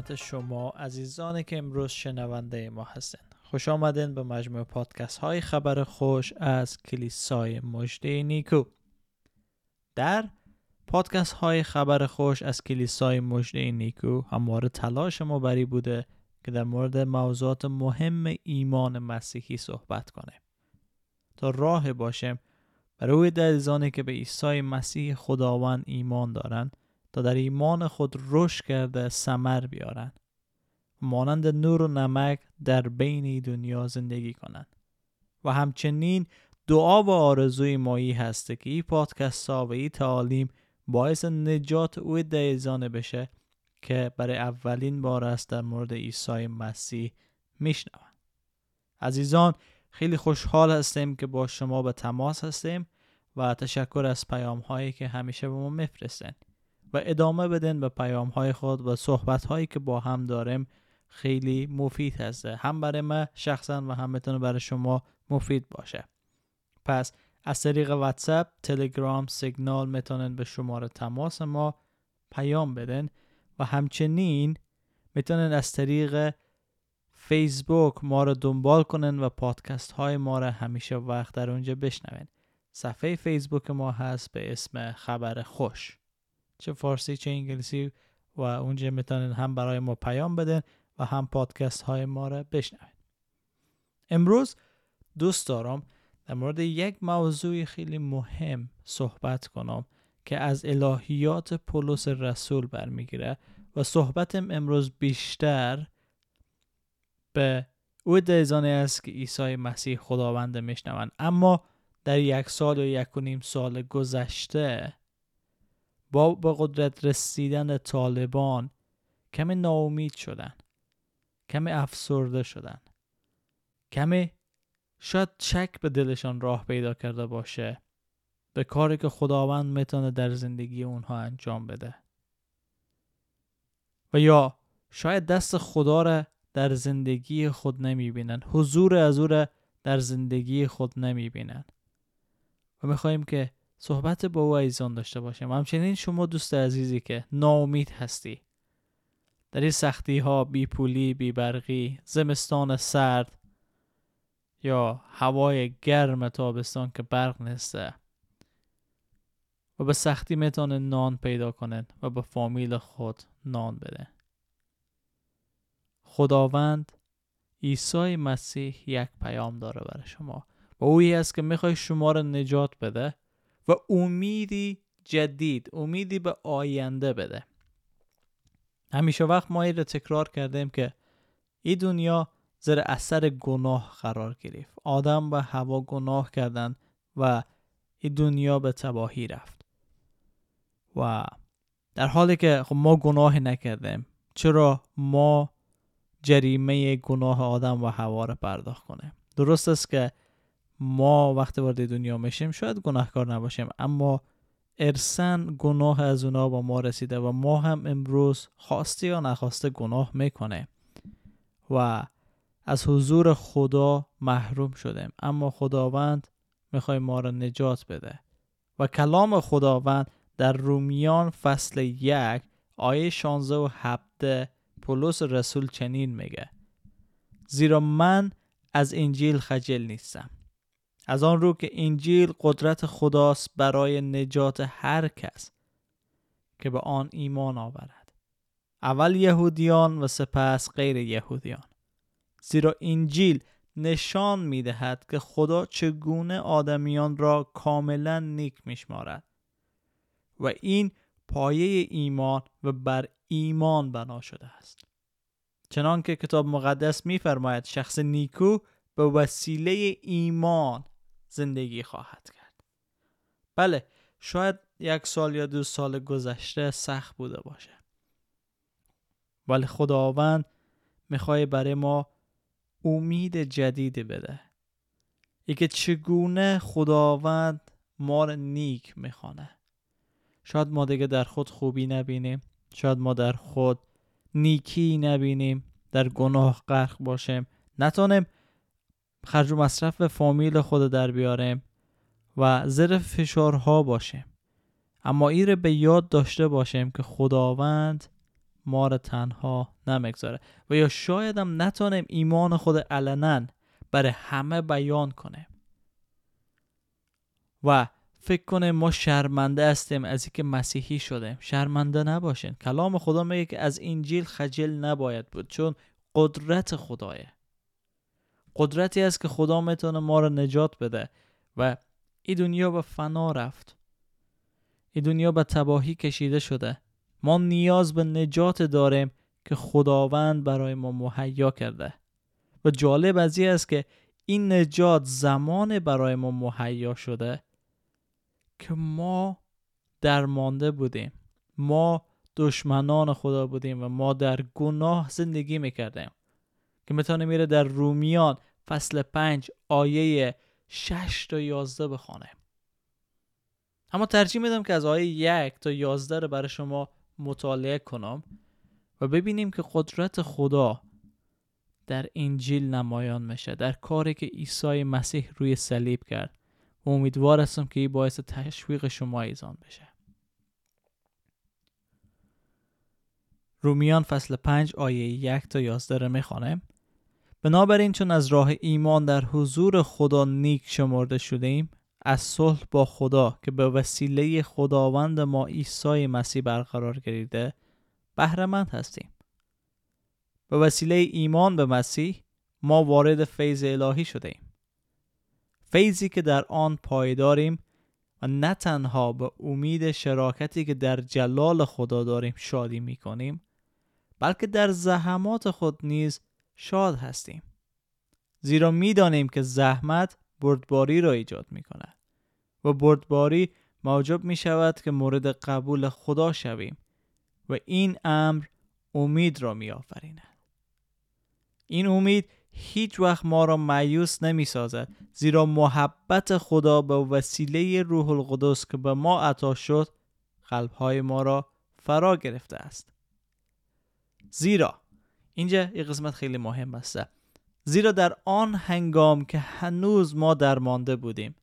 خدمت شما عزیزانی که امروز شنونده ما هستند خوش آمدین به مجموع پادکست های خبر خوش از کلیسای مجده نیکو. در پادکست های خبر خوش از کلیسای مجده نیکو همواره تلاش ما بری بوده که در مورد موضوعات مهم ایمان مسیحی صحبت کنه. تا راه باشیم برای عزیزانی که به عیسی مسیح خداوند ایمان دارند تا در ایمان خود رشد کرده سمر بیارن مانند نور و نمک در بین دنیا زندگی کنند. و همچنین دعا و آرزوی مایی هسته که این پادکست ها و این تعالیم باعث نجات او دیزانه بشه که برای اولین بار است در مورد عیسی مسیح میشنوند. عزیزان خیلی خوشحال هستیم که با شما به تماس هستیم و تشکر از پیام هایی که همیشه به ما میفرستین. و ادامه بدین به پیام های خود و صحبت هایی که با هم داریم خیلی مفید هسته. هم برای ما شخصا و هم می‌تونه برای شما مفید باشه. پس از طریق واتساپ، تلگرام، سیگنال می‌تونن به شماره تماس ما پیام بدن و همچنین می‌تونن از طریق فیسبوک ما رو دنبال کنن و پادکست های ما رو همیشه وقت در اونجا بشنوین. صفحه فیسبوک ما هست به اسم خبر خوش. چه فارسی چه انگلیسی و اونجا می‌تونن هم برای ما پیام بدن و هم پادکست های ما را بشنوید امروز دوست دارم در مورد یک موضوع خیلی مهم صحبت کنم که از الهیات پولس رسول برمیگیره و صحبتم امروز بیشتر به او دیزانه است که عیسی مسیح خداوند میشنوند. اما در یک سال و یک و نیم سال گذشته با به قدرت رسیدن طالبان کمی ناامید شدن. کمی افسرده شدن. کمی شاید چک به دلشان راه پیدا کرده باشه به کاری که خداوند می‌تونه در زندگی اونها انجام بده. و یا شاید دست خدا را در زندگی خود نمی‌بینن. حضور از او در زندگی خود نمی‌بینن. و می‌خواهیم که صحبت با او ایزان داشته باشیم. همچنین شما دوست عزیزی که ناامید هستی. در این سختی ها بی پولی بی برقی زمستان سرد یا هوای گرم تابستان که برق نیسته و به سختی می‌تونه نان پیدا کنه و به فامیل خود نان بده. خداوند عیسی مسیح یک پیام داره برای شما. و اویی است که می‌خوای شما رو نجات بده. و امیدی جدید امیدی به آینده بده. همیشه وقت ما رو تکرار کردیم که این دنیا زیر اثر گناه قرار گرفت. آدم و هوا گناه کردند و این دنیا به تباهی رفت. و در حالی که خب ما گناه نکردیم چرا ما جریمه گناه آدم و هوا را پرداخت کنیم؟ درست است که ما وقتی وارد دنیا میشیم شاید گناهکار نباشیم اما ارسن گناه از اونا با ما رسیده و ما هم امروز خواسته یا نخواسته گناه می‌کنه و از حضور خدا محروم شدیم. اما خداوند می‌خوای ما را نجات بده و کلام خداوند در رومیان فصل یک آیه 16 و 17 پولس رسول چنین میگه زیرا من از انجیل خجل نیستم. از آن رو که انجیل قدرت خداست برای نجات هر کس که به آن ایمان آورد. اول یهودیان و سپس غیر یهودیان. زیرا انجیل نشان می دهد که خدا چگونه آدمیان را کاملا نیک میشمارد. و این پایه ایمان و بر ایمان بنا شده است. چنانکه کتاب مقدس میفرماید شخص نیکو به وسیله ایمان زندگی خواهد کرد. بله شاید یک سال یا دو سال گذشته سخت بوده باشه. ولی خداوند می‌خوای برای ما امید جدید بده. ای که چگونه خداوند ما را نیک می‌خوانه. شاید ما دیگه در خود خوبی نبینیم. شاید ما در خود نیکی نبینیم. در گناه غرق باشیم. نتونیم خرج و مصرف فامیل خود در بیاریم و زیر فشارها باشیم اما ایره به یاد داشته باشیم که خداوند ما را تنها نمی‌گذاره و یا شاید هم ایمان خود علنا برای همه بیان کنیم و فکر کنیم ما شرمنده هستیم از اینکه مسیحی شدیم. شرمنده نباشین. کلام خدا میگه که از انجیل خجل نباید بود چون قدرت خدایه. قدرتی است که خدا می‌تونه ما را نجات بده. و این دنیا به فنا رفت. این دنیا به تباهی کشیده شده. ما نیاز به نجات داریم که خداوند برای ما مهیا کرده. و جالب از این است که این نجات زمان برای ما مهیا شده که ما درمانده بودیم. ما دشمنان خدا بودیم و ما در گناه زندگی می‌کردیم. که می‌تونه میره در رومیان فصل پنج آیه شش تا یازده بخوانیم اما ترجیح میدم که از آیه یک تا یازده رو برای شما مطالعه کنم و ببینیم که قدرت خدا در انجیل نمایان میشه در کاری که عیسی مسیح روی صلیب کرد و امیدوار هستم که این باعث تشویق شما ایزان بشه. رومیان فصل 5 آیه 1 تا 11 رو می‌خوانم بنابراین چون از راه ایمان در حضور خدا نیک شمرده شده ایم از صلح با خدا که به وسیله خداوند ما عیسی مسیح برقرار گردیده بهرهمند هستیم. به وسیله ایمان به مسیح ما وارد فیض الهی شده ایم فیضی که در آن پایداریم و نه تنها به امید شراکتی که در جلال خدا داریم شادی می کنیم بلکه در زحمات خود نیز شاد هستیم زیرا می‌دانیم که زحمت بردباری را ایجاد می کند و بردباری موجب می شود که مورد قبول خدا شویم و این امر امید را می آفریند. این امید هیچ وقت ما را معیوس نمی سازد زیرا محبت خدا به وسیله روح القدس که به ما عطا شد قلبهای ما را فرا گرفته است زیرا اینجا یه قسمت خیلی مهم است. زیرا در آن هنگام که هنوز ما درمانده بودیم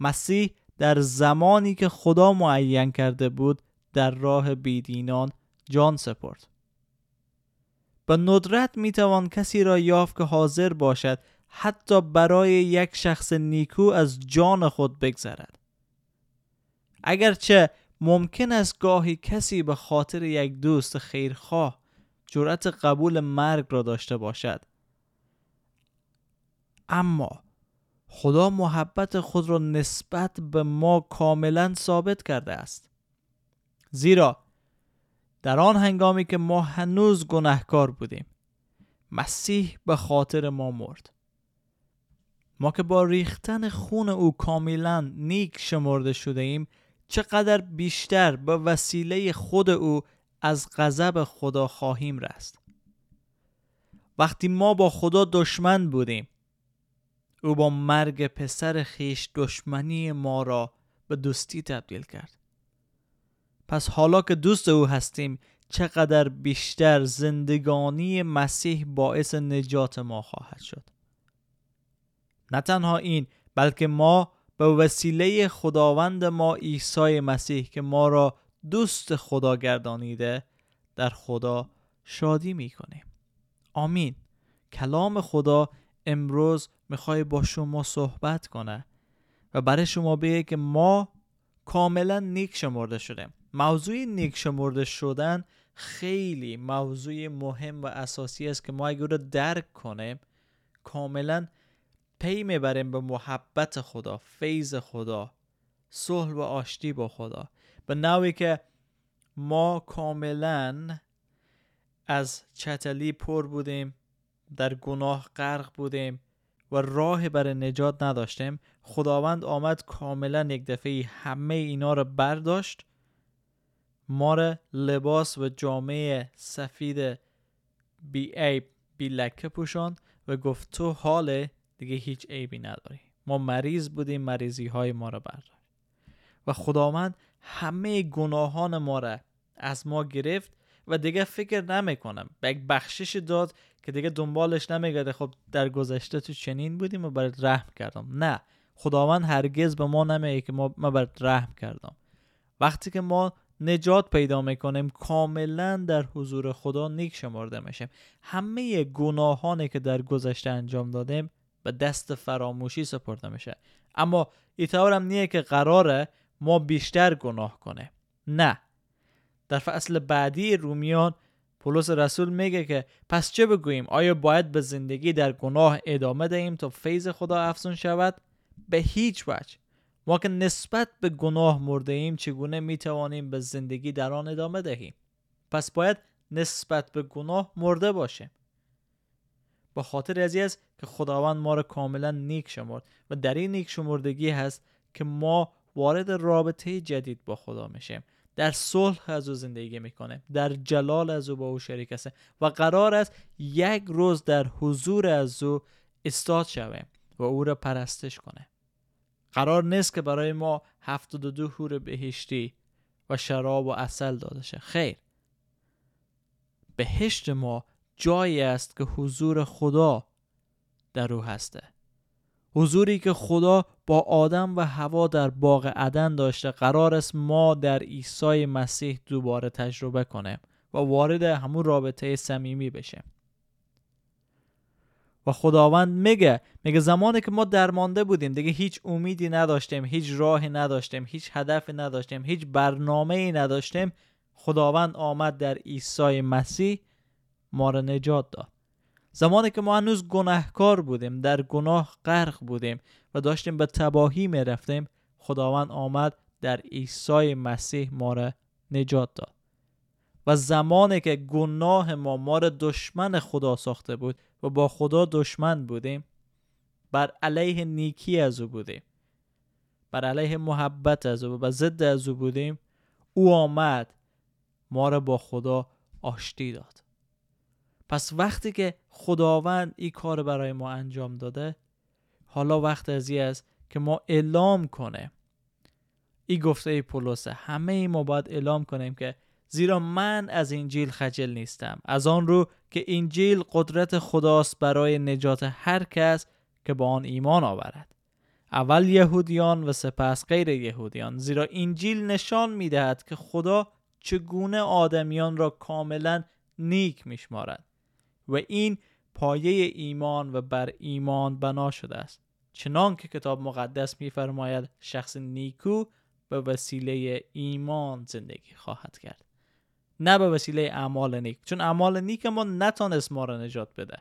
مسیح در زمانی که خدا معین کرده بود در راه بیدینان جان سپرد. به ندرت می‌توان کسی را یافت که حاضر باشد حتی برای یک شخص نیکو از جان خود بگذرد. اگرچه ممکن است گاهی کسی به خاطر یک دوست خیرخواه جرأت قبول مرگ را داشته باشد. اما خدا محبت خود را نسبت به ما کاملا ثابت کرده است. زیرا در آن هنگامی که ما هنوز گناهکار بودیم مسیح به خاطر ما مرد. ما که با ریختن خون او کاملا نیک شمرده شده ایم چقدر بیشتر به وسیله خود او از غضب خدا خواهیم رست. وقتی ما با خدا دشمن بودیم او با مرگ پسر خیش دشمنی ما را به دوستی تبدیل کرد. پس حالا که دوست او هستیم چقدر بیشتر زندگانی مسیح باعث نجات ما خواهد شد. نه تنها این بلکه ما به وسیله خداوند ما عیسی مسیح که ما را دوست خدا گردانیده در خدا شادی می کنیم آمین. کلام خدا امروز می‌خوای با شما صحبت کنه و برای شما بگه که ما کاملا نیک شمرده شدیم. موضوع نیک شمرده شدن خیلی موضوع مهم و اساسی است که ما اگر رو درک کنیم کاملا پی می‌بریم به محبت خدا فیض خدا صلح و آشتی با خدا. به نوعی که ما کاملا از چتلی پر بودیم در گناه غرق بودیم و راه برای نجات نداشتیم. خداوند آمد کاملا یک دفعه همه اینا رو برداشت. ما لباس و جامعه سفید بی عیب بی لکه پوشاند و گفت تو حال دیگه هیچ عیبی نداری. ما مریض بودیم مریضی های ما را برداشت و خداوند همه گناهان ما را از ما گرفت و دیگه فکر نمی‌کنم به یک بخشش داد که دیگه دنبالش نمیگرده خب در گذشته تو چنین بودیم و برات رحم کردم. نه خداوند هرگز به ما نمیگه که ما, برات رحم کردم. وقتی که ما نجات پیدا می‌کنیم کاملا در حضور خدا نیک شمرده میشیم. همه گناهانی که در گذشته انجام دادیم به دست فراموشی سپرده میشه. اما ایطور هم نیه که قراره ما بیشتر گناه کنه. نه. در فصل بعدی رومیان پولس رسول میگه که پس چه بگوییم؟ آیا باید به زندگی در گناه ادامه دهیم تا فیض خدا افزون شود؟ به هیچ وجه. ما که نسبت به گناه مرده ایم چگونه می توانیم به زندگی در آن ادامه دهیم؟ پس باید نسبت به گناه مرده باشیم. با خاطر است که خداوند ما را کاملا نیک شمرد و در این نیک شمردگی هست که ما وارد رابطه جدید با خدا میشیم در صلح از او زندگی می‌کنه. در جلال از او با او شریک است. و قرار است یک روز در حضور از او استاد شویم و او را پرستش کنه. قرار نیست که برای ما هفتاد و دو هور بهشتی و شراب و اصل داده شه. خیر. بهشت ما جایی است که حضور خدا در او هسته. حضوری که خدا با آدم و هوا در باغ عدن داشته قرار است ما در عیسی مسیح دوباره تجربه کنیم و وارد همون رابطه صمیمی بشیم. و خداوند میگه میگه زمانی که ما درمانده بودیم دیگه هیچ امیدی نداشتیم هیچ راهی نداشتیم هیچ هدفی نداشتیم هیچ برنامه ای نداشتیم خداوند آمد در عیسی مسیح ما را نجات داد. زمانی که ما هنوز گناهکار بودیم در گناه غرق بودیم و داشتیم به تباهی می رفتیم خداوند آمد در عیسی مسیح ما را نجات داد. و زمانی که گناه ما ما را دشمن خدا ساخته بود و با خدا دشمن بودیم بر علیه نیکی از او بودیم. بر علیه محبت از او و ضد از او بودیم او آمد ما را با خدا آشتی داد. پس وقتی که خداوند این کار برای ما انجام داده حالا وقت از است که ما اعلام کنه. ای گفته ای پولس همه ای ما باید اعلام کنیم که زیرا من از انجیل خجل نیستم. از آن رو که انجیل قدرت خداست برای نجات هر کس که با آن ایمان آورد. اول یهودیان و سپس غیر یهودیان. زیرا انجیل نشان می‌دهد که خدا چگونه آدمیان را کاملا نیک میشمارد. و این پایه ایمان و بر ایمان بنا شده است. چنان که کتاب مقدس میفرماید شخص نیکو به وسیله ایمان زندگی خواهد کرد نه به وسیله اعمال نیک. چون اعمال نیک ما نتانست ما را نجات بده.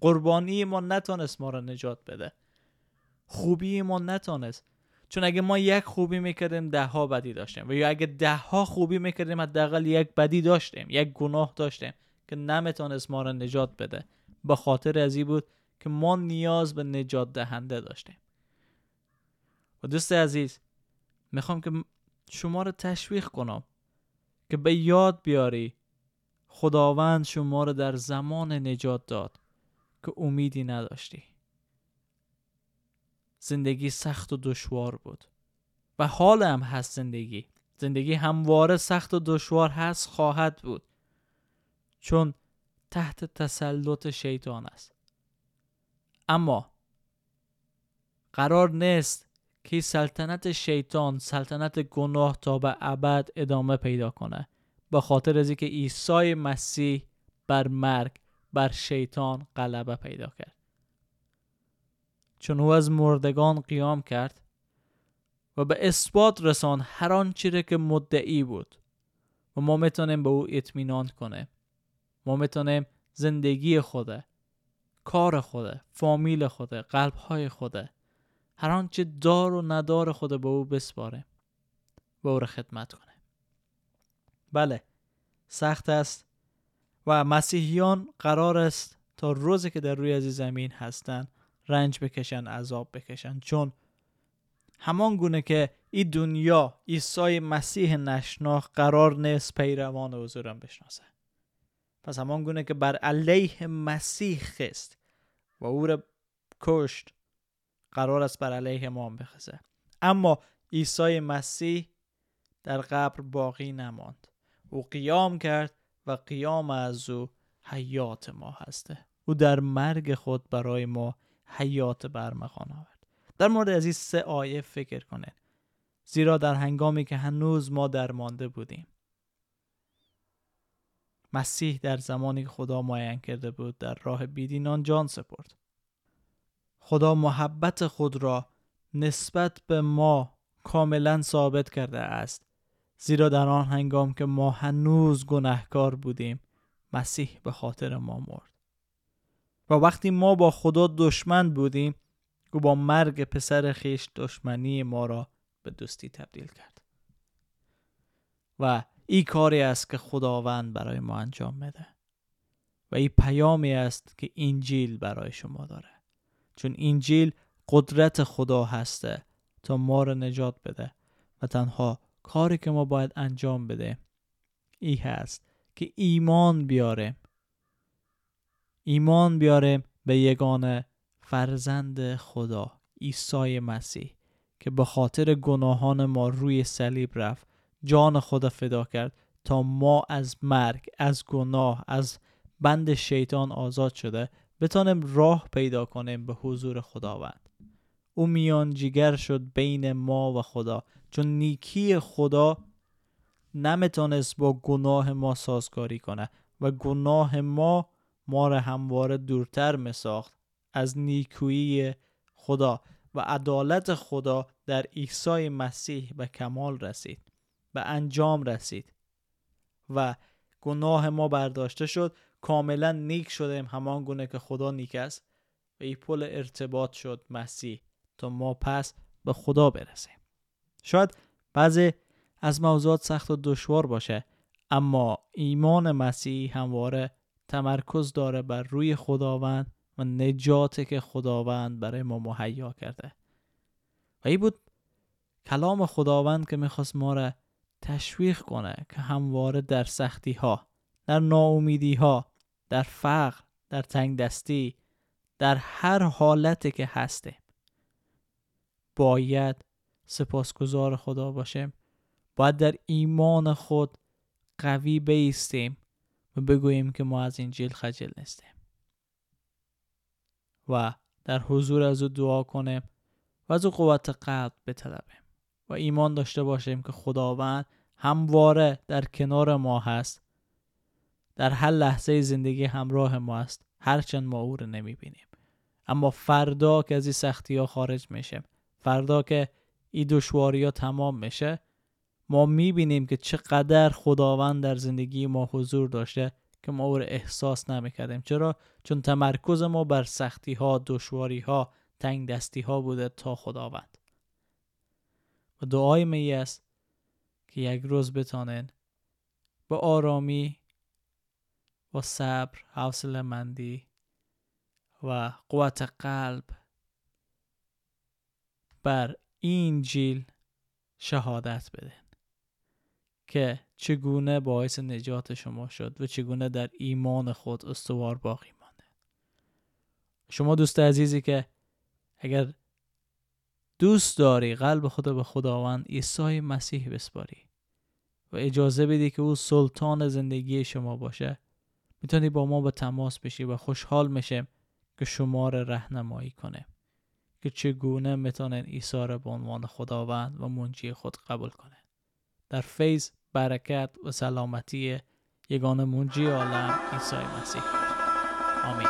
قربانی ما نتانست ما را نجات بده. خوبی ما نتانست. چون اگه ما یک خوبی می‌کردیم ده ها بدی داشتیم. و یا اگه ده ها خوبی می‌کردیم حداقل یک بدی داشتیم یک گناه داشتیم. که نمی‌تونست ما را نجات بده. به خاطر ازی بود که ما نیاز به نجات دهنده داشتیم. و دوست عزیز می‌خوام که شما را تشویق کنم که به یاد بیاری خداوند شما را در زمان نجات داد که امیدی نداشتی. زندگی سخت و دشوار بود. و حال هم هست زندگی. زندگی همواره سخت و دشوار هست خواهد بود. چون تحت تسلط شیطان است. اما قرار نیست که سلطنت شیطان سلطنت گناه تا به ابد ادامه پیدا کنه به خاطر از اینکه عیسی مسیح بر مرگ بر شیطان غلبه پیدا کرد. چون او از مردگان قیام کرد و به اثبات رسان هر آنچه که مدعی بود و ما می‌تونیم به او اطمینان کنیم. ما می‌تونیم زندگی خوده کار خوده فامیل خوده قلبهای خوده هر آنچه دار و ندار خود به او بسپاره و او را خدمت کنه بله سخت است و مسیحیان قرار است تا روزی که در روی از زمین هستند رنج بکشن عذاب بکشن. چون همان گونه که این دنیا عیسی مسیح نشناخ قرار نیست پیروان حضورم بشناسه. پس همان گونه که بر علیه مسیح خست و او را کشت قرار است بر علیه ما بخزه اما عیسی مسیح در قبر باقی نماند. او قیام کرد و قیام از او حیات ما هسته. او در مرگ خود برای ما حیات برمخان آورد. در مورد از این سه آیه فکر کنید. زیرا در هنگامی که هنوز ما درمانده بودیم. مسیح در زمانی که خدا معین کرده بود در راه بیدینان جان سپرد. خدا محبت خود را نسبت به ما کاملا ثابت کرده است. زیرا در آن هنگام که ما هنوز گناهکار بودیم مسیح به خاطر ما مرد. و وقتی ما با خدا دشمن بودیم او با مرگ پسر خیش دشمنی ما را به دوستی تبدیل کرد. و این کاری است که خداوند برای ما انجام میده و این پیامی است که انجیل برای شما داره. چون انجیل قدرت خدا هسته تا ما را نجات بده و تنها کاری که ما باید انجام بده ای هست که ایمان بیاریم. ایمان بیاریم به یگانه فرزند خدا عیسی مسیح که به خاطر گناهان ما روی صلیب رفت جان خدا فدا کرد تا ما از مرگ از گناه از بند شیطان آزاد شده بتانیم راه پیدا کنیم به حضور خداوند. او میان جگر شد بین ما و خدا. چون نیکی خدا نمی‌تونست با گناه ما سازگاری کنه و گناه ما ما را همواره دورتر میساخت از نیکویی خدا و عدالت خدا در عیسی مسیح به کمال رسید. به انجام رسید و گناه ما برداشته شد. کاملا نیک شدیم همان گونه که خدا نیک است. و این پل ارتباط شد مسیح. تا ما پس به خدا برسیم. شاید بعضی از موضوعات سخت و دشوار باشه اما ایمان مسیح همواره تمرکز داره بر روی خداوند و نجاتی که خداوند برای ما مهیا کرده. و این بود کلام خداوند که می‌خواست ما را تشویق کنه که همواره در سختی ها در ناامیدی ها در فقر در تنگ دستی در هر حالتی که هستیم. باید سپاسگزار خدا باشیم. باید در ایمان خود قوی بیستیم و بگوییم که ما از انجیل خجل نیستیم. و در حضور از او دعا کنیم و از او قوت قلب بطلبیم. و ایمان داشته باشیم که خداوند همواره در کنار ما هست. در هر لحظه زندگی همراه ما است. هرچند ما او رو نمی بینیم اما فردا که از این سختی ها خارج میشیم فردا که این دشواری ها تمام میشه ما می‌بینیم که چقدر خداوند در زندگی ما حضور داشته که ما او رو احساس نمی‌کردیم. چرا؟ چون تمرکز ما بر سختی ها دشواری ها تنگ دستی ها بوده تا خداوند. و دعای می است که یک روز بتانین با آرامی و صبر حوصله مندی و قوت قلب بر این جیل شهادت بدین که چگونه باعث نجات شما شد و چگونه در ایمان خود استوار باقی مانده. شما دوست عزیزی که اگر دوست داری قلب خدا به خداوند عیسی مسیح بسپاری و اجازه بدی که او سلطان زندگی شما باشه. می‌تونی با ما به تماس بشی و خوشحال میشیم که شما را رهنمایی کنه که چگونه می‌تونن عیسی را به عنوان خداوند و منجی خود قبول کنه در فیض برکت و سلامتی یگان منجی عالم عیسی مسیح. آمین.